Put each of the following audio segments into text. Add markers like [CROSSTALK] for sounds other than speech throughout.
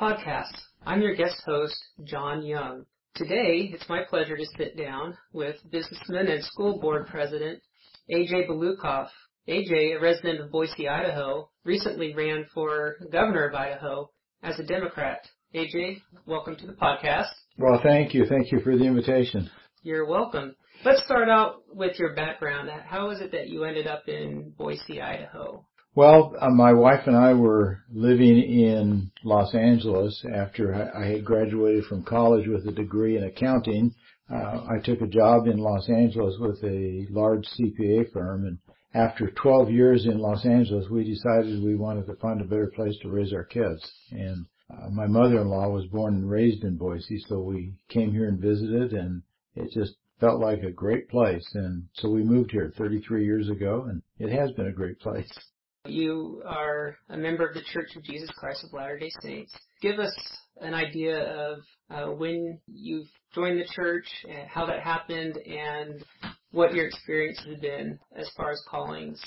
Podcast. I'm your guest host, John Young. Today, it's my pleasure to sit down with businessman and school board president, AJ Balukoff. AJ, a resident of Boise, Idaho, recently ran for governor of Idaho as a Democrat. AJ, welcome to the podcast. Well, thank you. Thank you for the invitation. You're welcome. Let's start out with your background. How is it that you ended up in Boise, Idaho? Well, uh, my wife and I were living in Los Angeles after I had graduated from college with a degree in accounting. Uh, I took a job in Los Angeles with a large CPA firm and after 12 years in Los Angeles, we decided we wanted to find a better place to raise our kids. And uh, my mother-in-law was born and raised in Boise, so we came here and visited and it just felt like a great place. And so we moved here 33 years ago and it has been a great place. You are a member of the Church of Jesus Christ of Latter-day Saints. Give us an idea of uh, when you joined the church, how that happened, and what your experience has been as far as callings.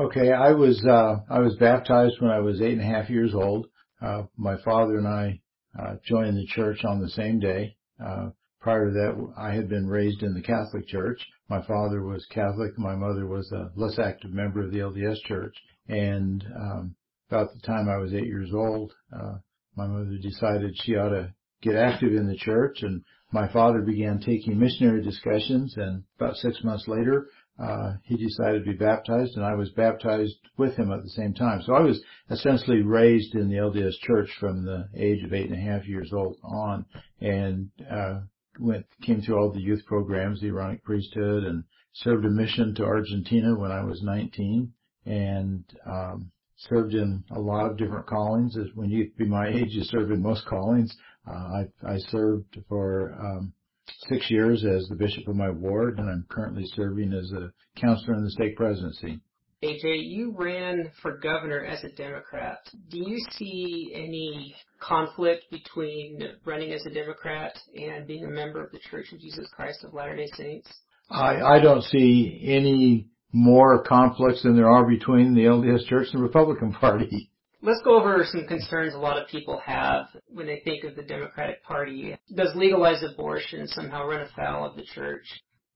Okay, I was uh, I was baptized when I was eight and a half years old. Uh, my father and I uh, joined the church on the same day. Uh, prior to that, I had been raised in the Catholic Church. My father was Catholic. My mother was a less active member of the LDS Church. And um, about the time I was eight years old, uh, my mother decided she ought to get active in the church, and my father began taking missionary discussions. And about six months later, uh, he decided to be baptized, and I was baptized with him at the same time. So I was essentially raised in the LDS Church from the age of eight and a half years old on, and uh, went came through all the youth programs, the Aaronic priesthood, and served a mission to Argentina when I was 19 and um, served in a lot of different callings. As when you be my age, you serve in most [LAUGHS] callings. Uh, I, I served for um, six years as the bishop of my ward, and I'm currently serving as a counselor in the stake presidency. AJ, you ran for governor as a Democrat. Do you see any conflict between running as a Democrat and being a member of the Church of Jesus Christ of Latter-day Saints? I, I don't see any more conflicts than there are between the LDS Church and the Republican [LAUGHS] Party. Let's go over some concerns a lot of people have when they think of the Democratic Party. Does legalized abortion somehow run afoul of the church?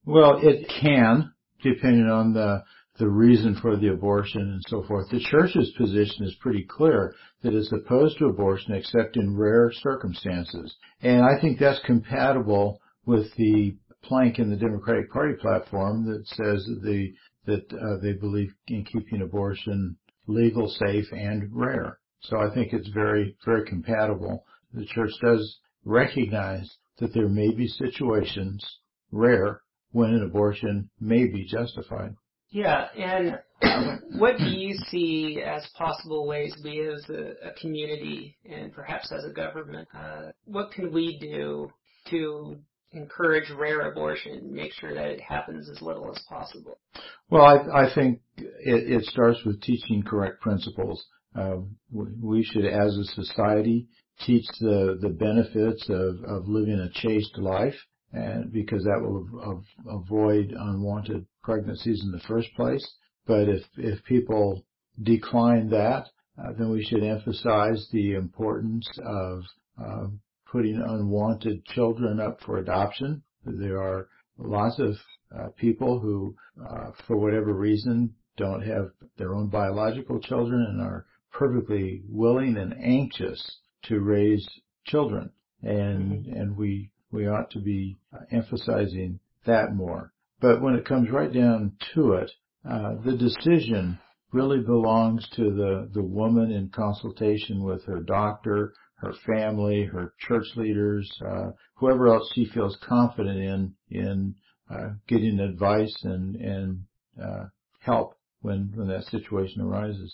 Well, it can, depending on the the reason for the abortion and so forth. The church's position is pretty clear that it's opposed to abortion except in rare circumstances. And I think that's compatible with the plank in the Democratic Party platform that says that the that uh, they believe in keeping abortion legal, safe, and rare. So I think it's very, very compatible. The church does recognize that there may be situations, rare, when an abortion may be justified. Yeah, and [CLEARS THROAT] what do you see as possible ways we as a, a community and perhaps as a government, uh, what can we do to encourage rare abortion, make sure that it happens as little as possible? Well, I, I think it, it, starts with teaching correct principles. Uh, we should, as a society, teach the, the benefits of, of living a chaste life, and because that will av- avoid unwanted pregnancies in the first place. But if if people decline that, uh, then we should emphasize the importance of uh, putting unwanted children up for adoption. There are lots of uh, people who, uh, for whatever reason, don't have their own biological children and are perfectly willing and anxious to raise children. And, mm-hmm. and we, we ought to be emphasizing that more. But when it comes right down to it, uh, the decision really belongs to the, the woman in consultation with her doctor her family, her church leaders, uh, whoever else she feels confident in in uh, getting advice and and uh, help when when that situation arises.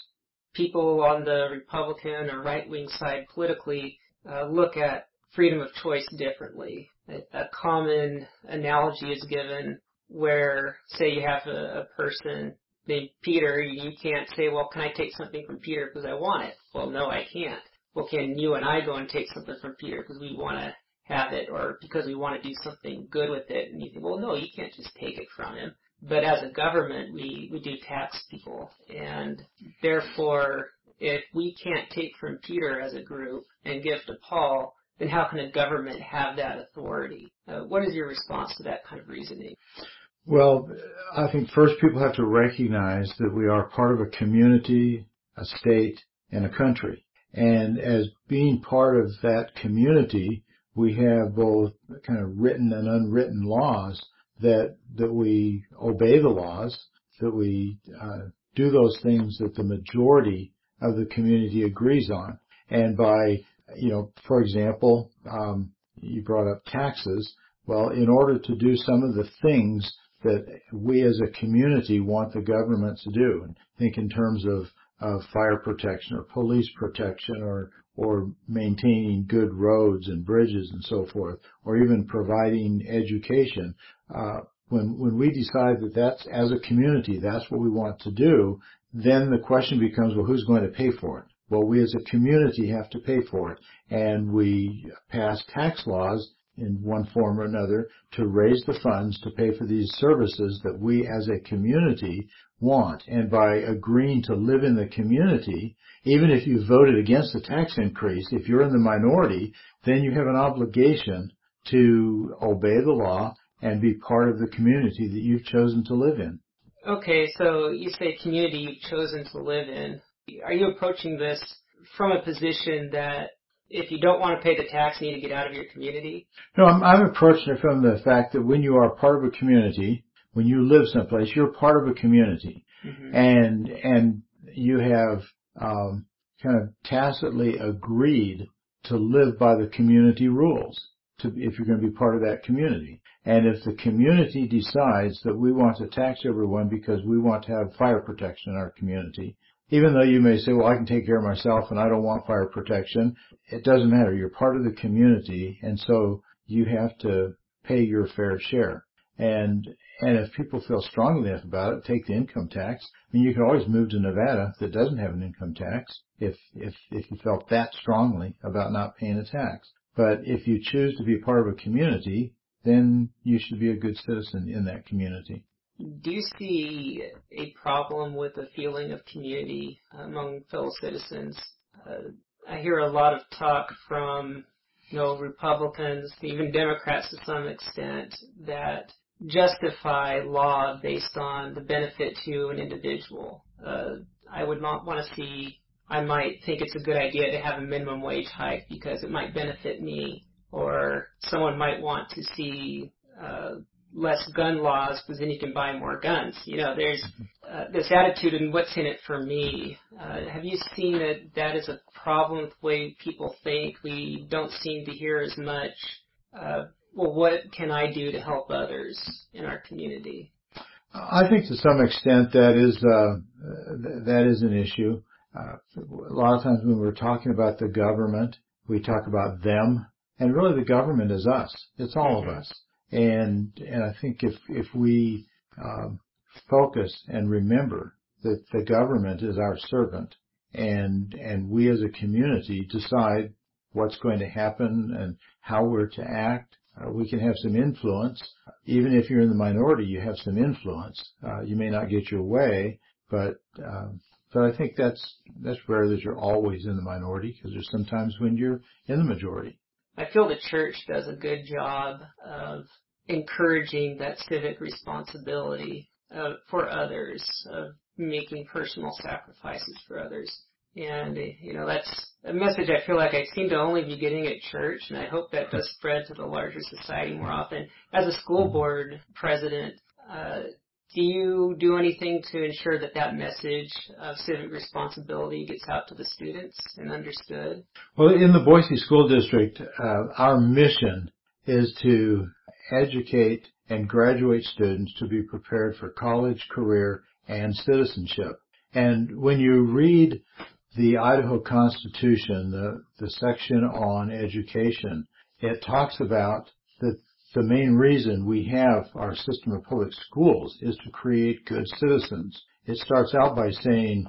People on the Republican or right wing side politically uh, look at freedom of choice differently. A, a common analogy is given where, say, you have a, a person named Peter, you can't say, well, can I take something from Peter because I want it? Well, no, I can't well, can you and I go and take something from Peter because we want to have it or because we want to do something good with it? And you think, well, no, you can't just take it from him. But as a government, we, we do tax people and therefore if we can't take from Peter as a group and give to Paul, then how can a government have that authority? Uh, what is your response to that kind of reasoning? Well, I think first people have to recognize that we are part of a community, a state, and a country. And as being part of that community, we have both kind of written and unwritten laws that that we obey the laws, that we uh, do those things that the majority of the community agrees on. And by, you know, for example, um, you brought up taxes. Well, in order to do some of the things that we as a community want the government to do, and think in terms of, of fire protection or police protection or or maintaining good roads and bridges and so forth, or even providing education. Uh, when when we decide that that's as a community, that's what we want to do, then the question becomes, well, who's going to pay for it? Well, we as a community have to pay for it, and we pass tax laws in one form or another to raise the funds to pay for these services that we as a community want. And by agreeing to live in the community, even if you voted against the tax increase, if you're in the minority, then you have an obligation to obey the law and be part of the community that you've chosen to live in. Okay, so you say community you've chosen to live in. Are you approaching this from a position that if you don't want to pay the tax, you need to get out of your community? No, I'm, I'm approaching it from the fact that when you are part of a community, when you live someplace, you're part of a community, mm-hmm. and and you have um, kind of tacitly agreed to live by the community rules. To, if you're going to be part of that community, and if the community decides that we want to tax everyone because we want to have fire protection in our community, even though you may say, well, I can take care of myself and I don't want fire protection, it doesn't matter. You're part of the community and so you have to pay your fair share. And, and if people feel strongly enough about it, take the income tax. I mean, you can always move to Nevada that doesn't have an income tax if, if, if you felt that strongly about not paying a tax. But if you choose to be part of a community, then you should be a good citizen in that community. Do you see a problem with the feeling of community among fellow citizens? Uh, I hear a lot of talk from you know Republicans, even Democrats to some extent, that justify law based on the benefit to an individual. Uh, I would not want to see. I might think it's a good idea to have a minimum wage hike because it might benefit me or someone might want to see uh, less gun laws because then you can buy more guns. You know, there's uh, this attitude and what's in it for me. Uh, have you seen that that is a problem with the way people think? We don't seem to hear as much. Uh, well, what can I do to help others in our community? I think to some extent that is uh, that is an issue. Uh, a lot of times when we're talking about the government, we talk about them and really the government is us. It's all mm-hmm. of us. And, and I think if, if we, um, focus and remember that the government is our servant and, and we as a community decide what's going to happen and how we're to act. Uh, we can have some influence. Even if you're in the minority, you have some influence. Uh, you may not get your way, but um, but I think that's that's rare that you're always in the minority because there's sometimes when you're in the majority. I feel the church does a good job of encouraging that civic responsibility uh, for others, of making personal sacrifices for others. And, you know, that's a message I feel like I seem to only be getting at church, and I hope that does spread to the larger society more often. As a school board president, uh, do you do anything to ensure that that message of civic responsibility gets out to the students and understood? Well, in the Boise School District, uh, our mission is to educate and graduate students to be prepared for college, career, and citizenship. And when you read the Idaho Constitution, the, the section on education, it talks about that the main reason we have our system of public schools is to create good citizens. It starts out by saying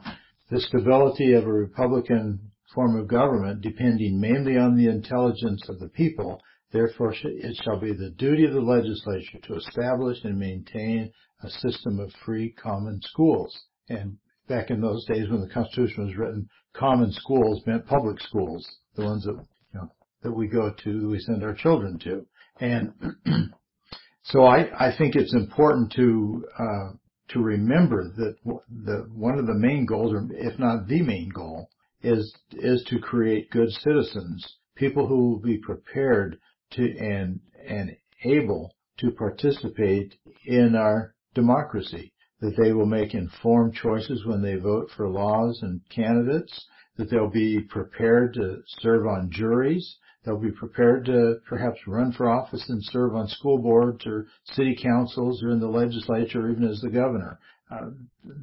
the stability of a Republican form of government depending mainly on the intelligence of the people. Therefore, it shall be the duty of the legislature to establish and maintain a system of free common schools. And back in those days when the Constitution was written, common schools meant public schools, the ones that you know that we go to, we send our children to, and [CLEARS THROAT] so I, I think it's important to uh, to remember that the one of the main goals, or if not the main goal, is is to create good citizens, people who will be prepared to and and able to participate in our democracy, that they will make informed choices when they vote for laws and candidates, that they'll be prepared to serve on juries, they'll be prepared to perhaps run for office and serve on school boards or city councils or in the legislature, or even as the governor. Uh,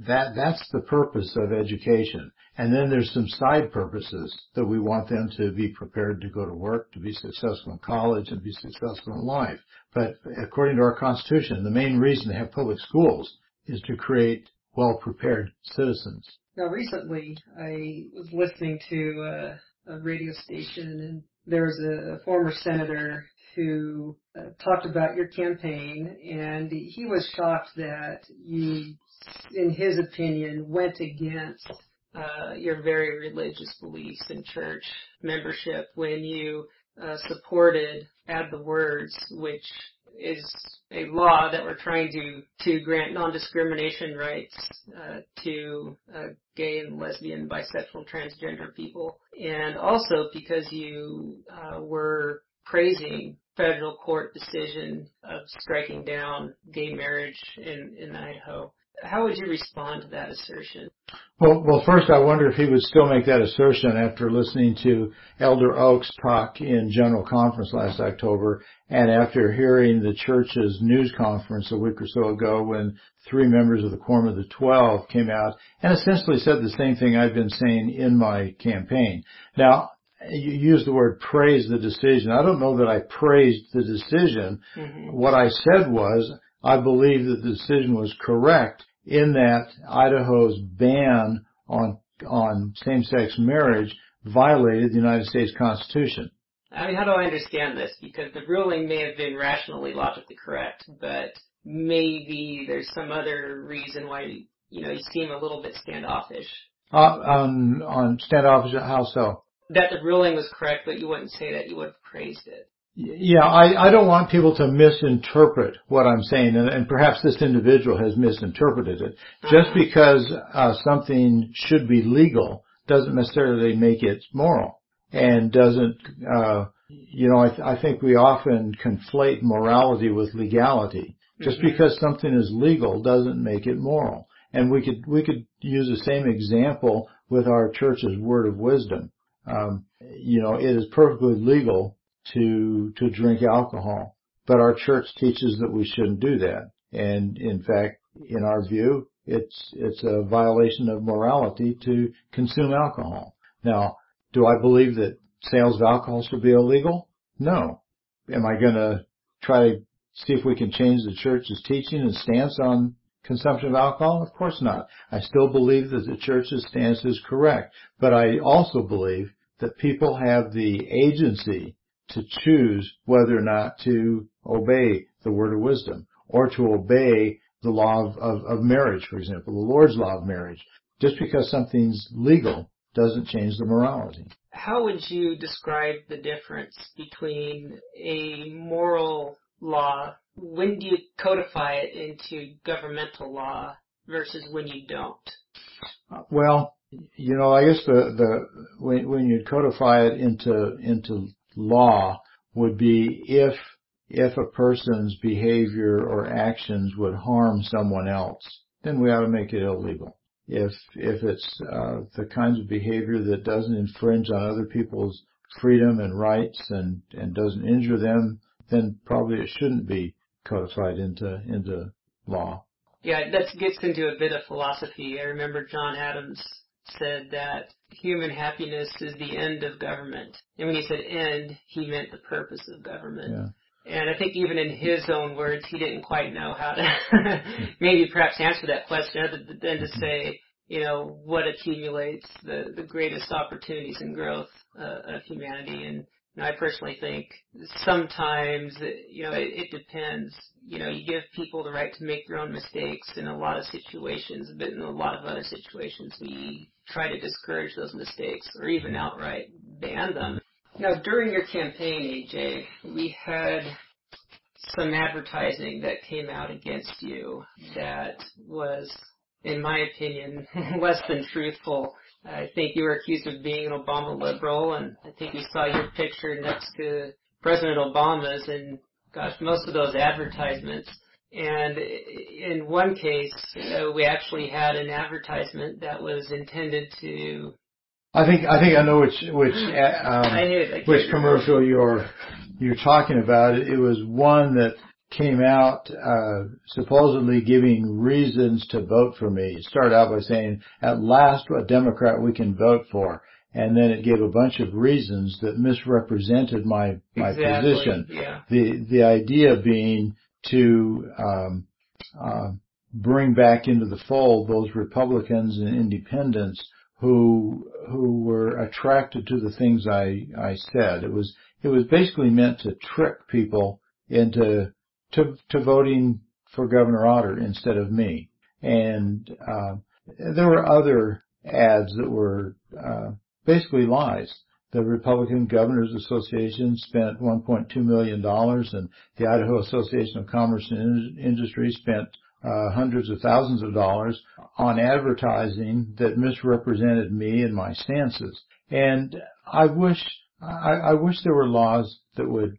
that that's the purpose of education. And then there's some side purposes that we want them to be prepared to go to work, to be successful in college, and be successful in life. But according to our Constitution, the main reason to have public schools is to create well-prepared citizens. Now, recently, I was listening to a, radio station, and there was a, a former senator who uh, talked about your campaign, and he was shocked that you, in his opinion, went against uh, your very religious beliefs and church membership when you uh, supported Add the Words, which is a law that we're trying to to grant non-discrimination rights uh, to uh, gay and lesbian, bisexual, transgender people, and also because you uh, were praising federal court decision of striking down gay marriage in in Idaho. How would you respond to that assertion? Well, well, first I wonder if he would still make that assertion after listening to Elder Oaks talk in General Conference last October and after hearing the church's news conference a week or so ago when three members of the Quorum of the Twelve came out and essentially said the same thing I've been saying in my campaign. Now, you used the word praise the decision. I don't know that I praised the decision. Mm-hmm. What I said was I believe that the decision was correct in that Idaho's ban on on same-sex marriage violated the United States Constitution. I mean, how do I understand this? Because the ruling may have been rationally, logically correct, but maybe there's some other reason why you know you seem a little bit standoffish. Uh, on on standoffish, how so? That the ruling was correct, but you wouldn't say that you would have praised it. Yeah, I, I don't want people to misinterpret what I'm saying, and, and perhaps this individual has misinterpreted it. Just uh-huh. because uh, something should be legal doesn't necessarily make it moral, and doesn't, uh, you know, I, th- I think we often conflate morality with legality. Just mm-hmm. because something is legal doesn't make it moral. And we could we could use the same example with our church's word of wisdom. Um, you know, it is perfectly legal to to drink alcohol. But our church teaches that we shouldn't do that. And in fact, in our view, it's it's a violation of morality to consume alcohol. Now, do I believe that sales of alcohol should be illegal? No. Am I going to try to see if we can change the church's teaching and stance on consumption of alcohol? Of course not. I still believe that the church's stance is correct, but I also believe that people have the agency to choose whether or not to obey the word of wisdom or to obey the law of, of, of marriage, for example, the Lord's law of marriage. Just because something's legal doesn't change the morality. How would you describe the difference between a moral law? When do you codify it into governmental law versus when you don't? Well, you know, I guess the the when when you codify it into into law would be if if a person's behavior or actions would harm someone else, then we ought to make it illegal. If if it's uh, the kinds of behavior that doesn't infringe on other people's freedom and rights and and doesn't injure them, then probably it shouldn't be codified into into law. Yeah, that gets into a bit of philosophy. I remember John Adams said that human happiness is the end of government. And when he said end, he meant the purpose of government. Yeah. And I think even in his own words, he didn't quite know how to [LAUGHS] maybe perhaps answer that question other than to say, you know, what accumulates the, the greatest opportunities and growth uh, of humanity. And I personally think sometimes, you know, it, it depends. you know, you give people the right to make their own mistakes in a lot of situations, but in a lot of other situations we try to discourage those mistakes or even outright ban them. Now, during your campaign, AJ, we had some advertising that came out against you that was, in my opinion, [LAUGHS] less than truthful. I think you were accused of being an Obama liberal, and I think we saw your picture next to President Obama's, and gosh, most of those advertisements. And in one case, uh, we actually had an advertisement that was intended to. I think I think I know which which uh, um, which commercial you're you're talking about. It was one that came out uh, supposedly giving reasons to vote for me. It started out by saying, "At last, a Democrat we can vote for," and then it gave a bunch of reasons that misrepresented my my exactly, position. Yeah. The the idea being to um, uh, bring back into the fold those Republicans and independents who who were attracted to the things I I said. It was it was basically meant to trick people into to to voting for Governor Otter instead of me. And uh, there were other ads that were uh, basically lies. The Republican Governors Association spent $1.2 million and the Idaho Association of Commerce and Industry spent uh, hundreds of thousands of dollars on advertising that misrepresented me and my stances. And I wish, I, I wish there were laws that would,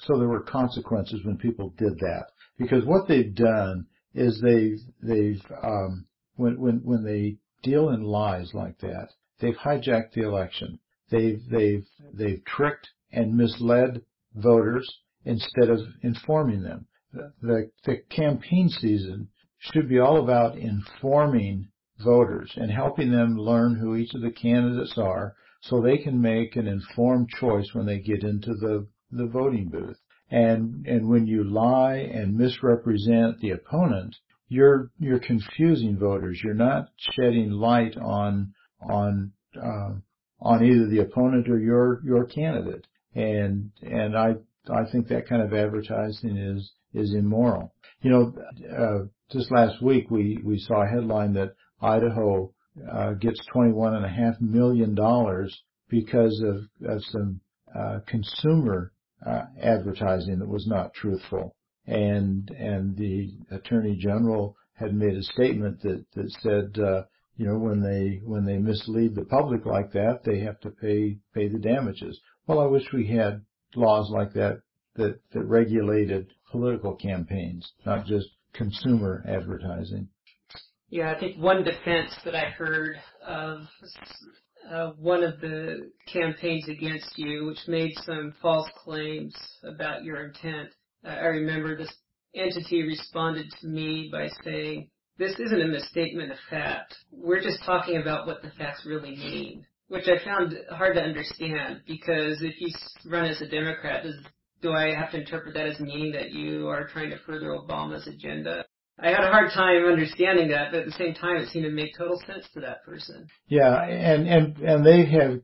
so there were consequences when people did that. Because what they've done is they've, they've, um, when, when, when they deal in lies like that, They've hijacked the election. They've, they've, they've tricked and misled voters instead of informing them. The, the campaign season should be all about informing voters and helping them learn who each of the candidates are so they can make an informed choice when they get into the, the voting booth. And, and when you lie and misrepresent the opponent, you're, you're confusing voters. You're not shedding light on on uh, on either the opponent or your your candidate. And and I I think that kind of advertising is is immoral. You know, uh, just last week we we saw a headline that Idaho uh, gets twenty one and a half million dollars because of, of some uh, consumer advertising that was not truthful. And and the attorney general had made a statement that that said uh, you know, when they when they mislead the public like that, they have to pay pay the damages. Well, I wish we had laws like that that that regulated political campaigns, not just consumer advertising. Yeah, I think one defense that I heard of uh, one of the campaigns against you, which made some false claims about your intent. Uh, I remember this entity responded to me by saying, this isn't a misstatement of fact. We're just talking about what the facts really mean, which I found hard to understand because if you run as a Democrat, does, do I have to interpret that as meaning that you are trying to further Obama's agenda? I had a hard time understanding that, but at the same time, it seemed to make total sense to that person. Yeah, and and and they have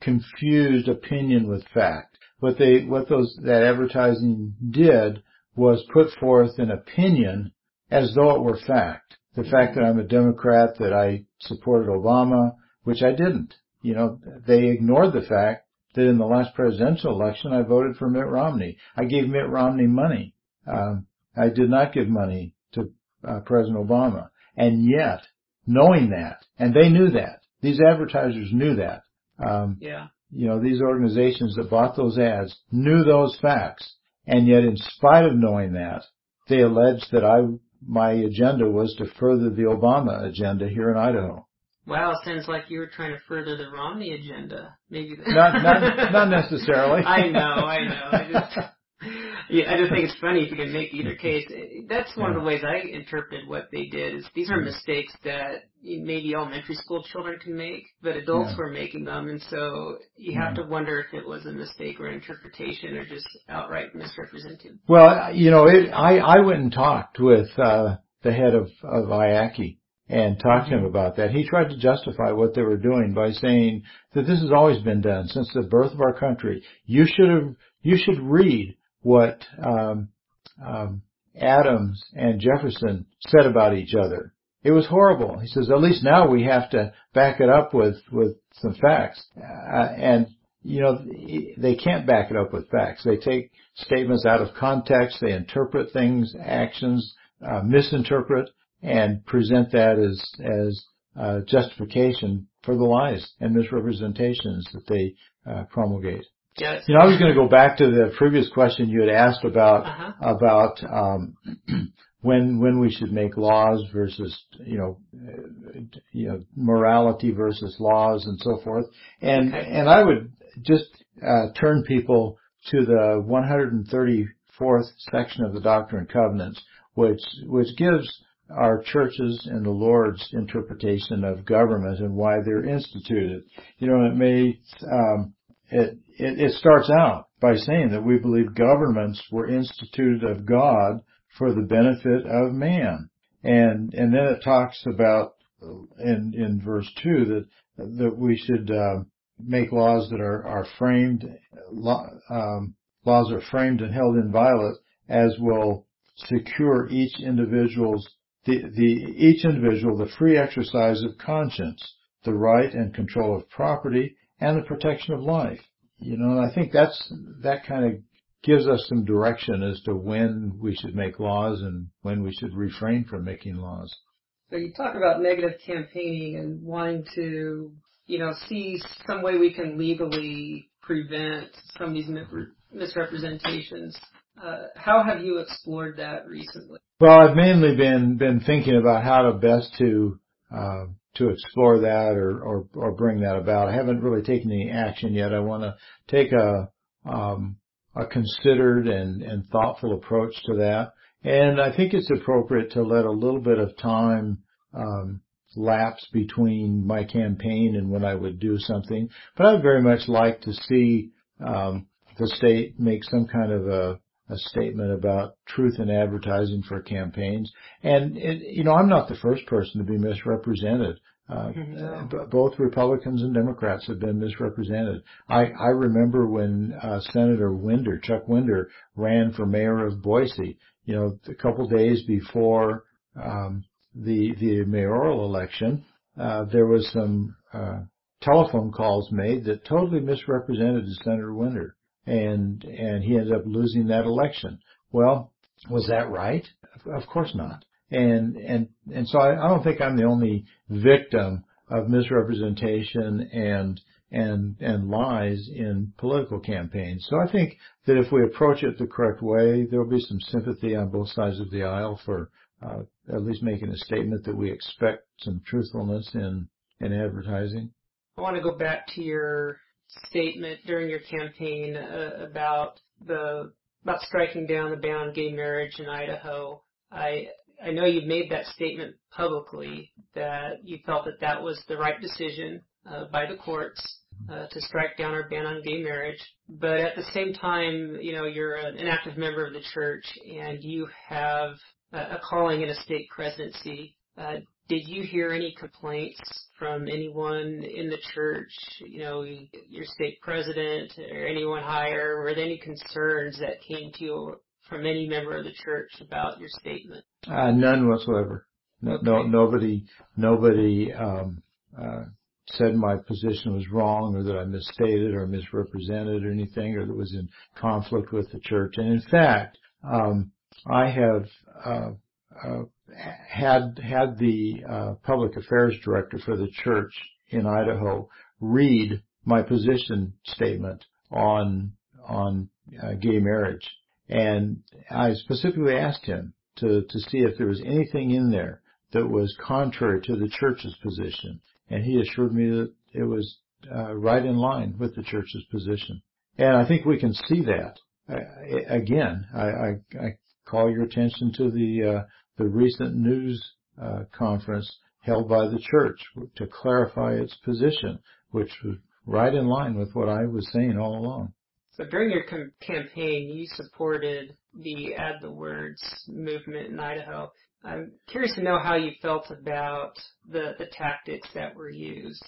confused opinion with fact. What they what those that advertising did was put forth an opinion as though it were fact. The fact that I'm a Democrat, that I supported Obama, which I didn't. You know, they ignored the fact that in the last presidential election I voted for Mitt Romney. I gave Mitt Romney money. Um, I did not give money to uh, President Obama. And yet, knowing that, and they knew that, these advertisers knew that. Um, yeah. You know, these organizations that bought those ads knew those facts. And yet, in spite of knowing that, they alleged that I my agenda was to further the Obama agenda here in Idaho. Wow, sounds like you were trying to further the Romney agenda. Maybe not, not, [LAUGHS] not necessarily. I know, I know. I just, [LAUGHS] yeah, I just think it's funny if you can make either case. That's one of the ways I interpreted what they did. Is these are mistakes that maybe elementary school children can make, but adults yeah. were making them, and so you have yeah. to wonder if it was a mistake or interpretation or just outright misrepresented. Well, you know, it, I I went and talked with uh, the head of of IACI and talked to him mm-hmm. about that. He tried to justify what they were doing by saying that this has always been done since the birth of our country. You should have you should read what um, um, Adams and Jefferson said about each other. It was horrible. He says, at least now we have to back it up with, with some facts. Uh, and, you know, they can't back it up with facts. They take statements out of context. They interpret things, actions, uh, misinterpret and present that as, as, uh, justification for the lies and misrepresentations that they uh, promulgate. Yes. You know, I was going to go back to the previous question you had asked about Uh-huh. about um, [CLEARS THROAT] when when we should make laws versus you know you know morality versus laws and so forth. And Okay. and I would just uh, turn people to the 134th section of the Doctrine and Covenants, which which gives our churches and the Lord's interpretation of government and why they're instituted. You know, it may um, it, it, it starts out by saying that we believe governments were instituted of God for the benefit of man. And, and then it talks about in, in verse two that, that we should, uh, make laws that are, are framed, um, laws are framed and held inviolate as will secure each individual's, the, the, each individual the free exercise of conscience, the right and control of property, and the protection of life. You know, and I think that's, that kind of gives us some direction as to when we should make laws and when we should refrain from making laws. So you talk about negative campaigning and wanting to, you know, see some way we can legally prevent some of these misrepresentations. Uh, how have you explored that recently? Well, I've mainly been, been thinking about how to best to, uh, to explore that or, or, or bring that about. I haven't really taken any action yet. I want to take a, um, a considered and, and thoughtful approach to that. And I think it's appropriate to let a little bit of time, um, lapse between my campaign and when I would do something. But I'd very much like to see, um, the state make some kind of a, a statement about truth in advertising for campaigns. And, it, you know, I'm not the first person to be misrepresented. Uh, [LAUGHS] Mhm. b- both Republicans and Democrats have been misrepresented. I, I remember when uh, Senator Winder, Chuck Winder, ran for mayor of Boise. You know, a couple days before um, the the mayoral election, uh, there was some uh, telephone calls made that totally misrepresented Senator Winder, and and he ended up losing that election. Well, was that right? Of course not. And and and so I, I don't think I'm the only victim of misrepresentation and and and lies in political campaigns. So I think that if we approach it the correct way, there will be some sympathy on both sides of the aisle for uh, at least making a statement that we expect some truthfulness in in advertising. I want to go back to your statement during your campaign uh, about the about striking down the ban on gay marriage in Idaho. I I know you've made that statement publicly that you felt that that was the right decision uh, by the courts uh, to strike down our ban on gay marriage. But at the same time, you know, you're an active member of the church and you have a a calling in a stake presidency. Uh, did you hear any complaints from anyone in the church, you know, your stake president or anyone higher? Were there any concerns that came to you from any member of the church about your statement? Uh, none whatsoever. No, no nobody, nobody um, uh, said my position was wrong, or that I misstated, or misrepresented, or anything, or that was in conflict with the church. And in fact, um, I have uh, had had the uh, public affairs director for the church in Idaho read my position statement on on uh, gay marriage, and I specifically asked him to to see if there was anything in there that was contrary to the church's position, and he assured me that it was uh, right in line with the church's position. And I think we can see that. Uh, again, I, I, I call your attention to the uh, the recent news uh, conference held by the church to clarify its position, which was right in line with what I was saying all along. So during your com- campaign, you supported the Add the Words movement in Idaho. I'm curious to know how you felt about the, the tactics that were used.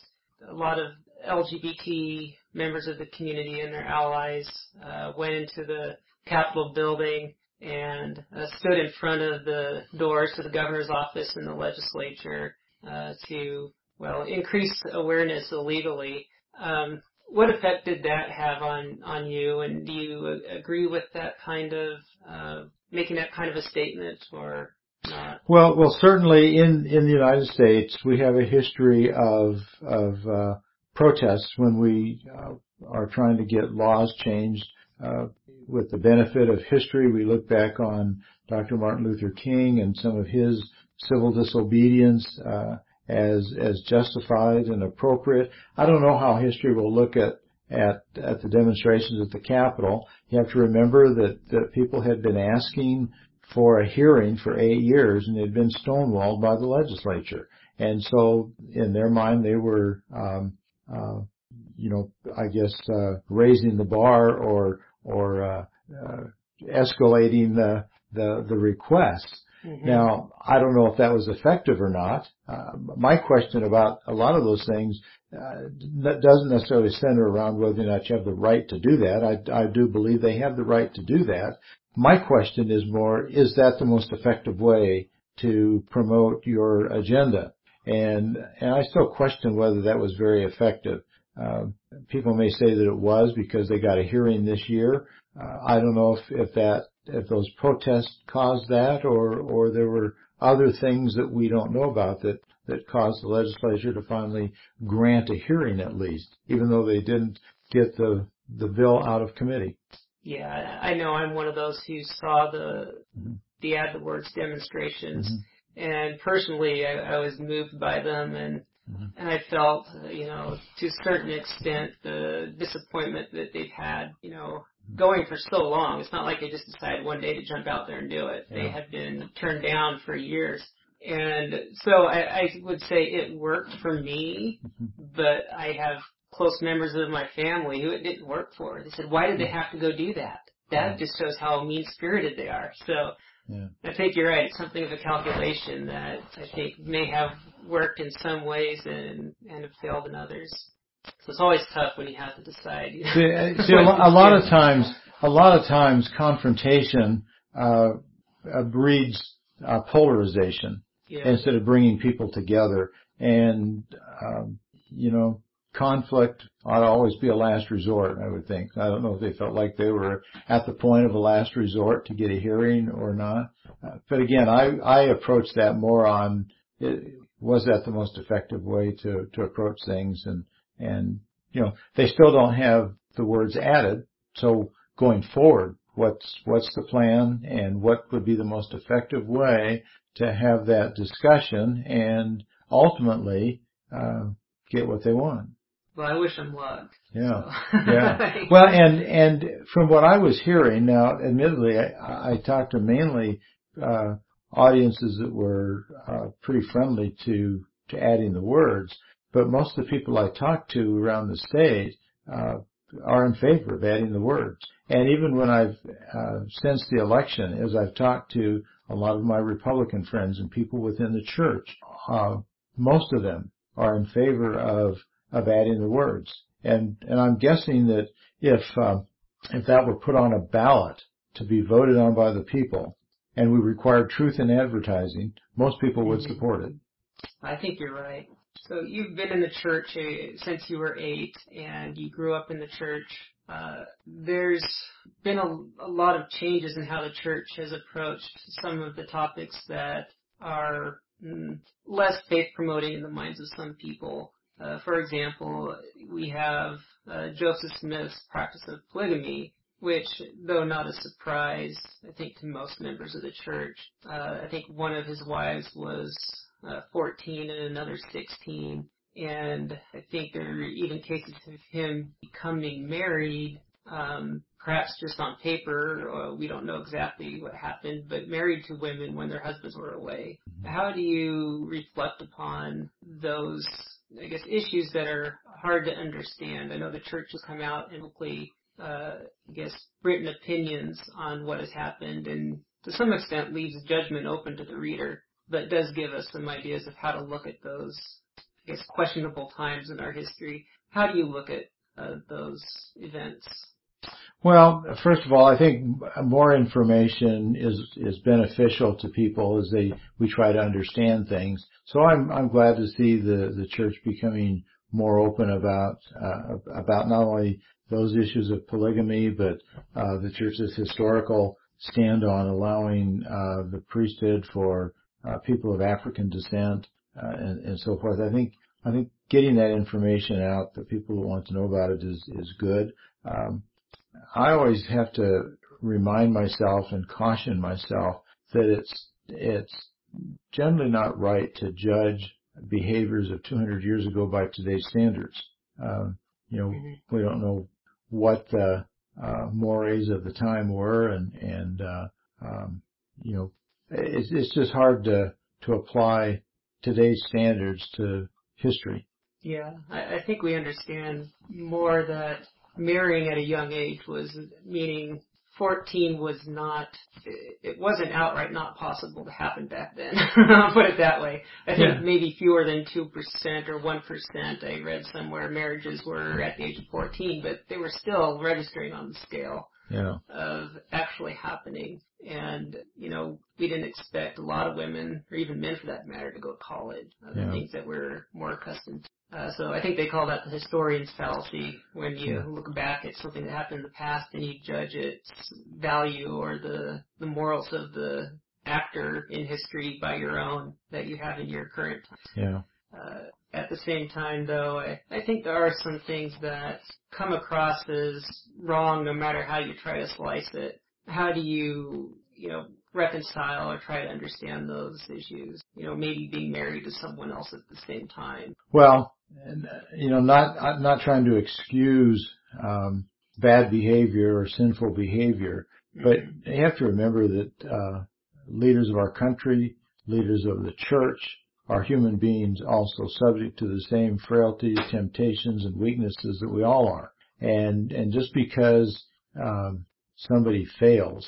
A lot of LGBT members of the community and their allies uh, went into the Capitol building and uh, stood in front of the doors to the governor's office and the legislature uh, to, well, increase awareness illegally. Um, what effect did that have on on you? And do you agree with that kind of uh, making that kind of a statement, or not? Well, well, certainly in in the United States, we have a history of of uh, protests when we uh, are trying to get laws changed. Uh, with the benefit of history, we look back on Dr. Martin Luther King and some of his civil disobedience uh, as as justified and appropriate. I don't know how history will look at at at the demonstrations at the Capitol. You have to remember that that people had been asking for a hearing for eight years and had been stonewalled by the legislature. And so in their mind they were um, uh, you know, I guess uh, raising the bar or or uh, uh, escalating the the, the request. Mm-hmm. Now, I don't know if that was effective or not. Uh, my question about a lot of those things uh, doesn't necessarily center around whether or not you have the right to do that. I, I do believe they have the right to do that. My question is more, is that the most effective way to promote your agenda? And, and I still question whether that was very effective. Uh, people may say that it was because they got a hearing this year. Uh, I don't know if, if that if those protests caused that or or there were other things that we don't know about that that caused the legislature to finally grant a hearing at least, even though they didn't get the the bill out of committee. Yeah, I know I'm one of those who saw the mm-hmm. the Add the Words demonstrations, mm-hmm. and personally, I, I was moved by them and. And I felt, you know, to a certain extent, the disappointment that they've had, you know, going for so long. It's not like they just decided one day to jump out there and do it. Yeah. They have been turned down for years. And so I, I would say it worked for me, mm-hmm. but I have close members of my family who it didn't work for. They said, why did they mm-hmm. have to go do that? That just shows how mean spirited they are. So yeah. I think you're right. It's something of a calculation that I think may have worked in some ways and and have failed in others. So it's always tough when you have to decide. You [LAUGHS] know, see, see a, a lot of times, a lot of times, confrontation uh, uh, breeds uh, polarization yeah. instead of bringing people together. And um, you know, conflict ought to always be a last resort. I would think. I don't know if they felt like they were at the point of a last resort to get a hearing or not. But again, I I approach that more on. It, was that the most effective way to, to approach things and, and, you know, they still don't have the words added. So going forward, what's, what's the plan and what would be the most effective way to have that discussion and ultimately, uh, get what they want. Well, I wish them luck. Yeah, yeah. [LAUGHS] Well, and and from what I was hearing now, admittedly, I, I talked to mainly uh, audiences that were uh, pretty friendly to to adding the words. But most of the people I talked to around the state uh, are in favor of adding the words. And even when I've uh, since the election, as I've talked to a lot of my Republican friends and people within the church, uh, most of them are in favor of of adding the words. And and I'm guessing that if uh, if that were put on a ballot to be voted on by the people, and we required truth in advertising, most people would mm-hmm. support it. I think you're right. So you've been in the church uh, since you were eight, and you grew up in the church. Uh, there's been a, a lot of changes in how the church has approached some of the topics that are mm, less faith promoting in the minds of some people. Uh, for example, we have uh, Joseph Smith's practice of polygamy, which, though not a surprise, I think to most members of the church, uh, I think one of his wives was uh, 14 and another 16, and I think there are even cases of him becoming married, um, perhaps just on paper. Uh, we don't know exactly what happened, but married to women when their husbands were away. Mm-hmm. How do you reflect upon those, I guess, issues that are hard to understand? I know the church has come out and hopefully uh, I guess, written opinions on what has happened and to some extent leaves judgment open to the reader, but does give us some ideas of how to look at those, I guess, questionable times in our history. How do you look at uh, those events? Well, first of all, I think more information is is beneficial to people as they we try to understand things. So I'm I'm glad to see the the church becoming more open about uh, about not only those issues of polygamy, but uh, the church's historical stand on allowing uh, the priesthood for uh, people of African descent uh, and, and so forth. I think I think getting that information out that people who want to know about it is is good. Um, I always have to remind myself and caution myself that it's it's generally not right to judge behaviors of 200 years ago by today's standards. Um, you know, mm-hmm. we don't know what the uh, mores of the time were, and and uh, um, you know, it's it's just hard to to apply today's standards to history. Yeah, I, I think we understand more that marrying at a young age was meaning 14 was not, it wasn't outright not possible to happen back then. [LAUGHS] I'll put it that way. I think yeah. maybe fewer than 2% or 1%, I read somewhere, marriages were at the age of 14, but they were still registering on the scale yeah. of actually happening. And, you know, we didn't expect a lot of women, or even men for that matter, to go to college. Uh, yeah. Things that we're more accustomed to. Uh, so I think they call that the historian's fallacy when you yeah. look back at something that happened in the past and you judge its value or the, the morals of the actor in history by your own that you have in your current Yeah. Uh, at the same time, though, I, I think there are some things that come across as wrong no matter how you try to slice it. How do you, you know, reconcile or try to understand those issues? You know, maybe being married to someone else at the same time. Well, and you know, not I'm not trying to excuse um, bad behavior or sinful behavior, but you have to remember that uh, leaders of our country, leaders of the church, are human beings also subject to the same frailties, temptations, and weaknesses that we all are. And and just because um, somebody fails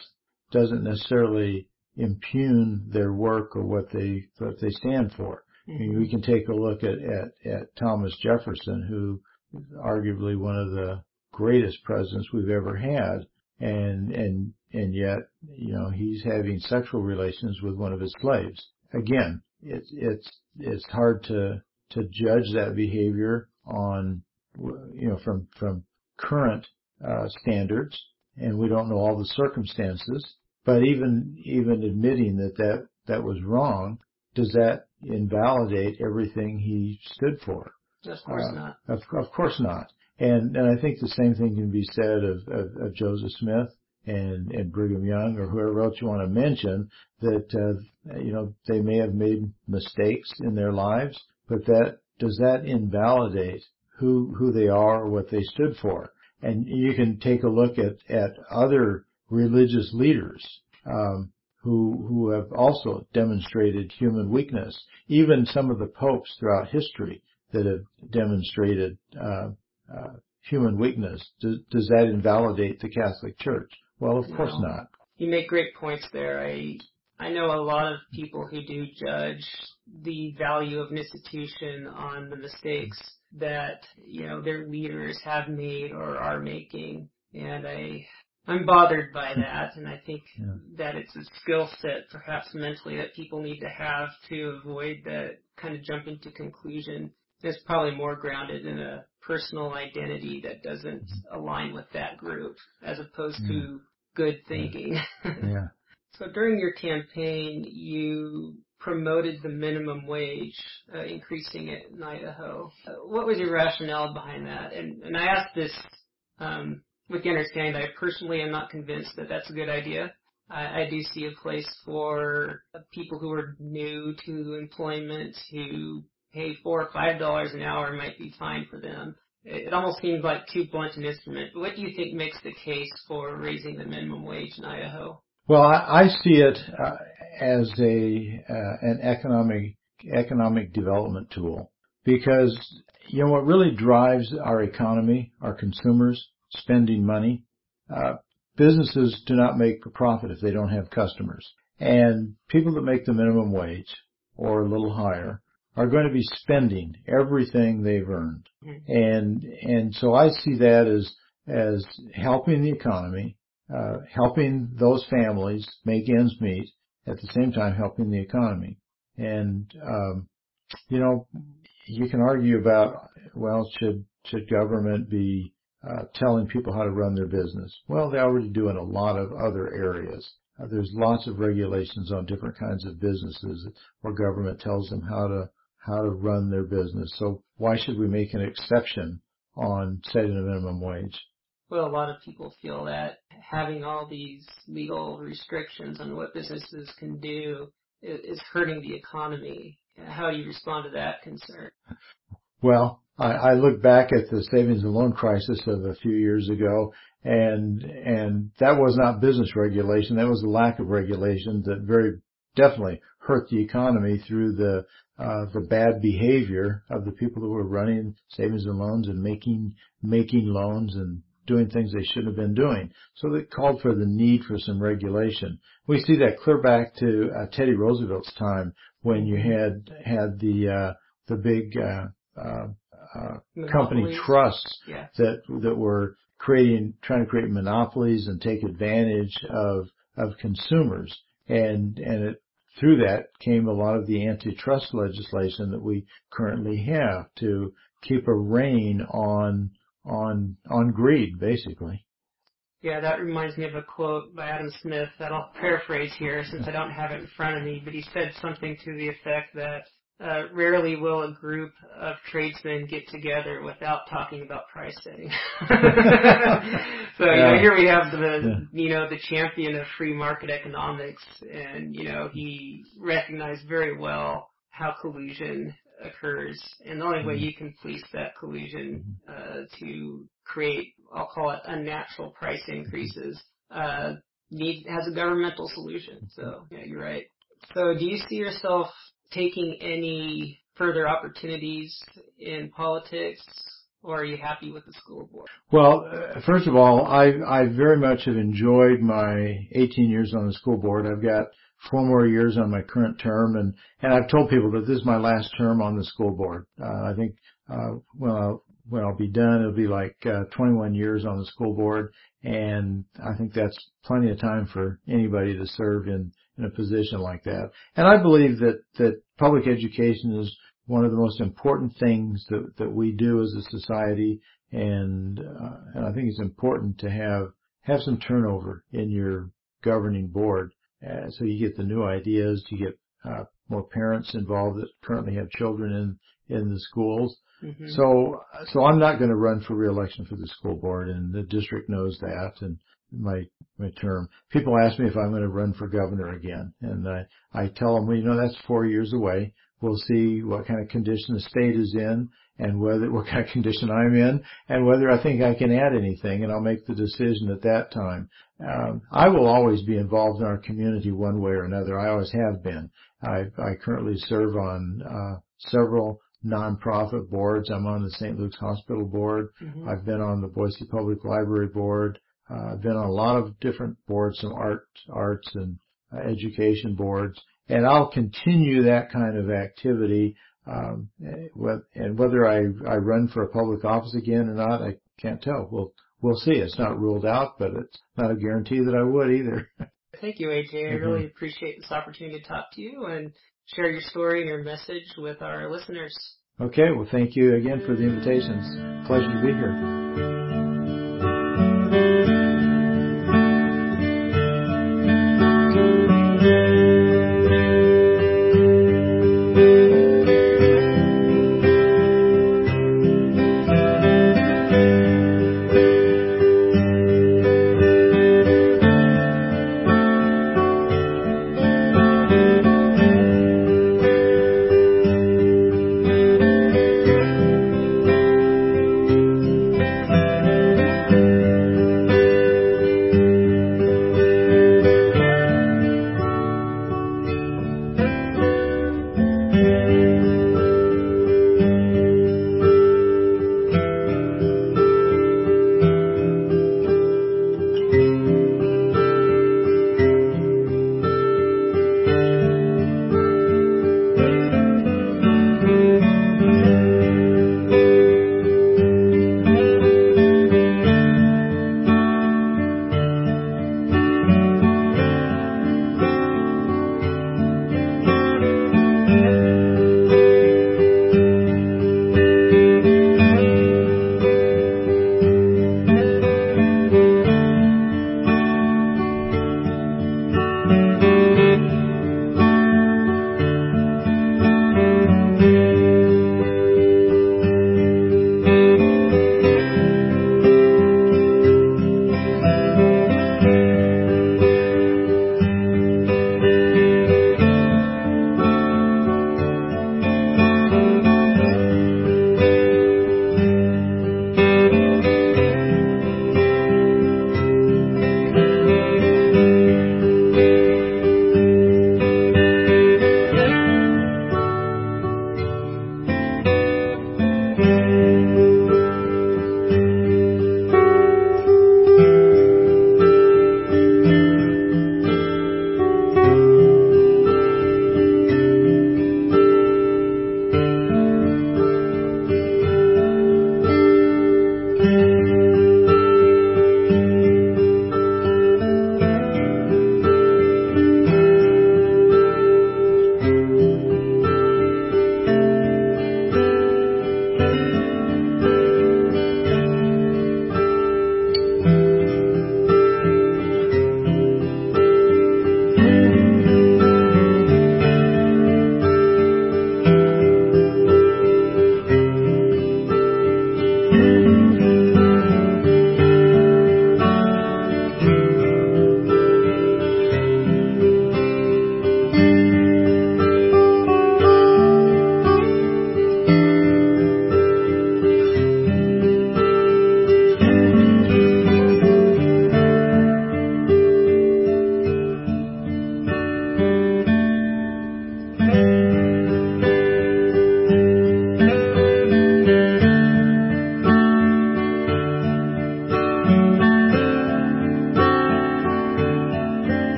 doesn't necessarily impugn their work or what they what they stand for. I mean, we can take a look at, at, at Thomas Jefferson, who is arguably one of the greatest presidents we've ever had, and and and yet, you know, he's having sexual relations with one of his slaves. Again, it's it's it's hard to to judge that behavior on you know from from current uh, standards, and we don't know all the circumstances. But even even admitting that that that was wrong, does that invalidate everything he stood for? Of course uh, not. Of, of course not. And and I think the same thing can be said of, of, of Joseph Smith and, and Brigham Young or whoever else you want to mention that, uh, you know, they may have made mistakes in their lives, but that, does that invalidate who, who they are or what they stood for? And you can take a look at, at other religious leaders, um, who, who have also demonstrated human weakness. Even some of the popes throughout history that have demonstrated, uh, uh, human weakness. Does, does that invalidate the Catholic Church? Well, of course no. not. You make great points there. I I know a lot of people who do judge the value of an institution on the mistakes that you know their leaders have made or are making, and I I'm bothered by that, and I think yeah. that it's a skill set, perhaps mentally, that people need to have to avoid that kind of jumping to conclusion. It's probably more grounded in a personal identity that doesn't mm-hmm. align with that group, as opposed yeah. to good thinking. [LAUGHS] Yeah. so during your campaign, you promoted the minimum wage, uh, increasing it in Idaho. Uh, what was your rationale behind that? And, and I ask this um, with the understanding that I personally am not convinced that that's a good idea. I, I do see a place for people who are new to employment who pay four or five dollars an hour might be fine for them. It almost seems like too blunt an instrument. What do you think makes the case for raising the minimum wage in Idaho? Well, I, I see it uh, as a uh, an economic economic development tool because you know what really drives our economy, our consumers spending money. Uh, businesses do not make a profit if they don't have customers, and people that make the minimum wage or a little higher are going to be spending everything they've earned. And, and so I see that as, as helping the economy, uh, helping those families make ends meet, at the same time helping the economy. And um, you know, you can argue about well, should should government be uh, telling people how to run their business? Well, they already do in a lot of other areas. Uh, there's lots of regulations on different kinds of businesses where government tells them how to how to run their business. So why should we make an exception on setting a minimum wage? Well, a lot of people feel that having all these legal restrictions on what businesses can do is hurting the economy. How do you respond to that concern? Well, I, I look back at the savings and loan crisis of a few years ago, and and that was not business regulation. That was a lack of regulation that very definitely hurt the economy through the uh, the bad behavior of the people who were running savings and loans and making making loans and doing things they shouldn't have been doing. So it called for the need for some regulation. We see that clear back to uh, Teddy Roosevelt's time when you had had the uh, the big uh, uh, uh company trusts yeah. that that were creating trying to create monopolies and take advantage of of consumers and and it through that came a lot of the antitrust legislation that we currently have to keep a rein on on on greed, basically. Yeah, that reminds me of a quote by Adam Smith that I'll paraphrase here since I don't have it in front of me, but he said something to the effect that uh, rarely will a group of tradesmen get together without talking about price setting. [LAUGHS] so you know, here we have the you know the champion of free market economics, and you know he recognized very well how collusion occurs, and the only way mm-hmm. you can police that collusion uh, to create, I'll call it unnatural price increases, uh, need has a governmental solution. So yeah, you're right. So do you see yourself taking any further opportunities in politics, or are you happy with the school board? Well, uh, first of all, I I very much have enjoyed my 18 years on the school board. I've got four more years on my current term, and and I've told people that this is my last term on the school board. Uh, I think uh, when when I'll be done, it'll be like uh, 21 years on the school board, and I think that's plenty of time for anybody to serve in in a position like that. And I believe that that public education is one of the most important things that that we do as a society, and uh, and I think it's important to have have some turnover in your governing board. Uh, so you get the new ideas, you get uh, more parents involved that currently have children in in the schools. Mm-hmm. So so I'm not going to run for reelection for the school board, and the district knows that. And my my term, people ask me if I'm going to run for governor again, and I I tell them, well, you know, that's four years away. We'll see what kind of condition the state is in, and whether [LAUGHS] what kind of condition I'm in, and whether I think I can add anything, and I'll make the decision at that time. Um, I will always be involved in our community one way or another. I always have been. I, I currently serve on uh, several nonprofit boards. I'm on the St. Luke's Hospital board. Mm-hmm. I've been on the Boise Public Library board. Uh, I've been on a lot of different boards, some art, arts and uh, education boards, and I'll continue that kind of activity um, and whether I, I run for a public office again or not, I can't tell. We'll we'll see. It's not ruled out, but it's not a guarantee that I would either. [LAUGHS] Thank you, AJ. I mm-hmm. really appreciate this opportunity to talk to you and share your story and your message with our listeners. Okay. Well, thank you again for the invitations. Pleasure to be here.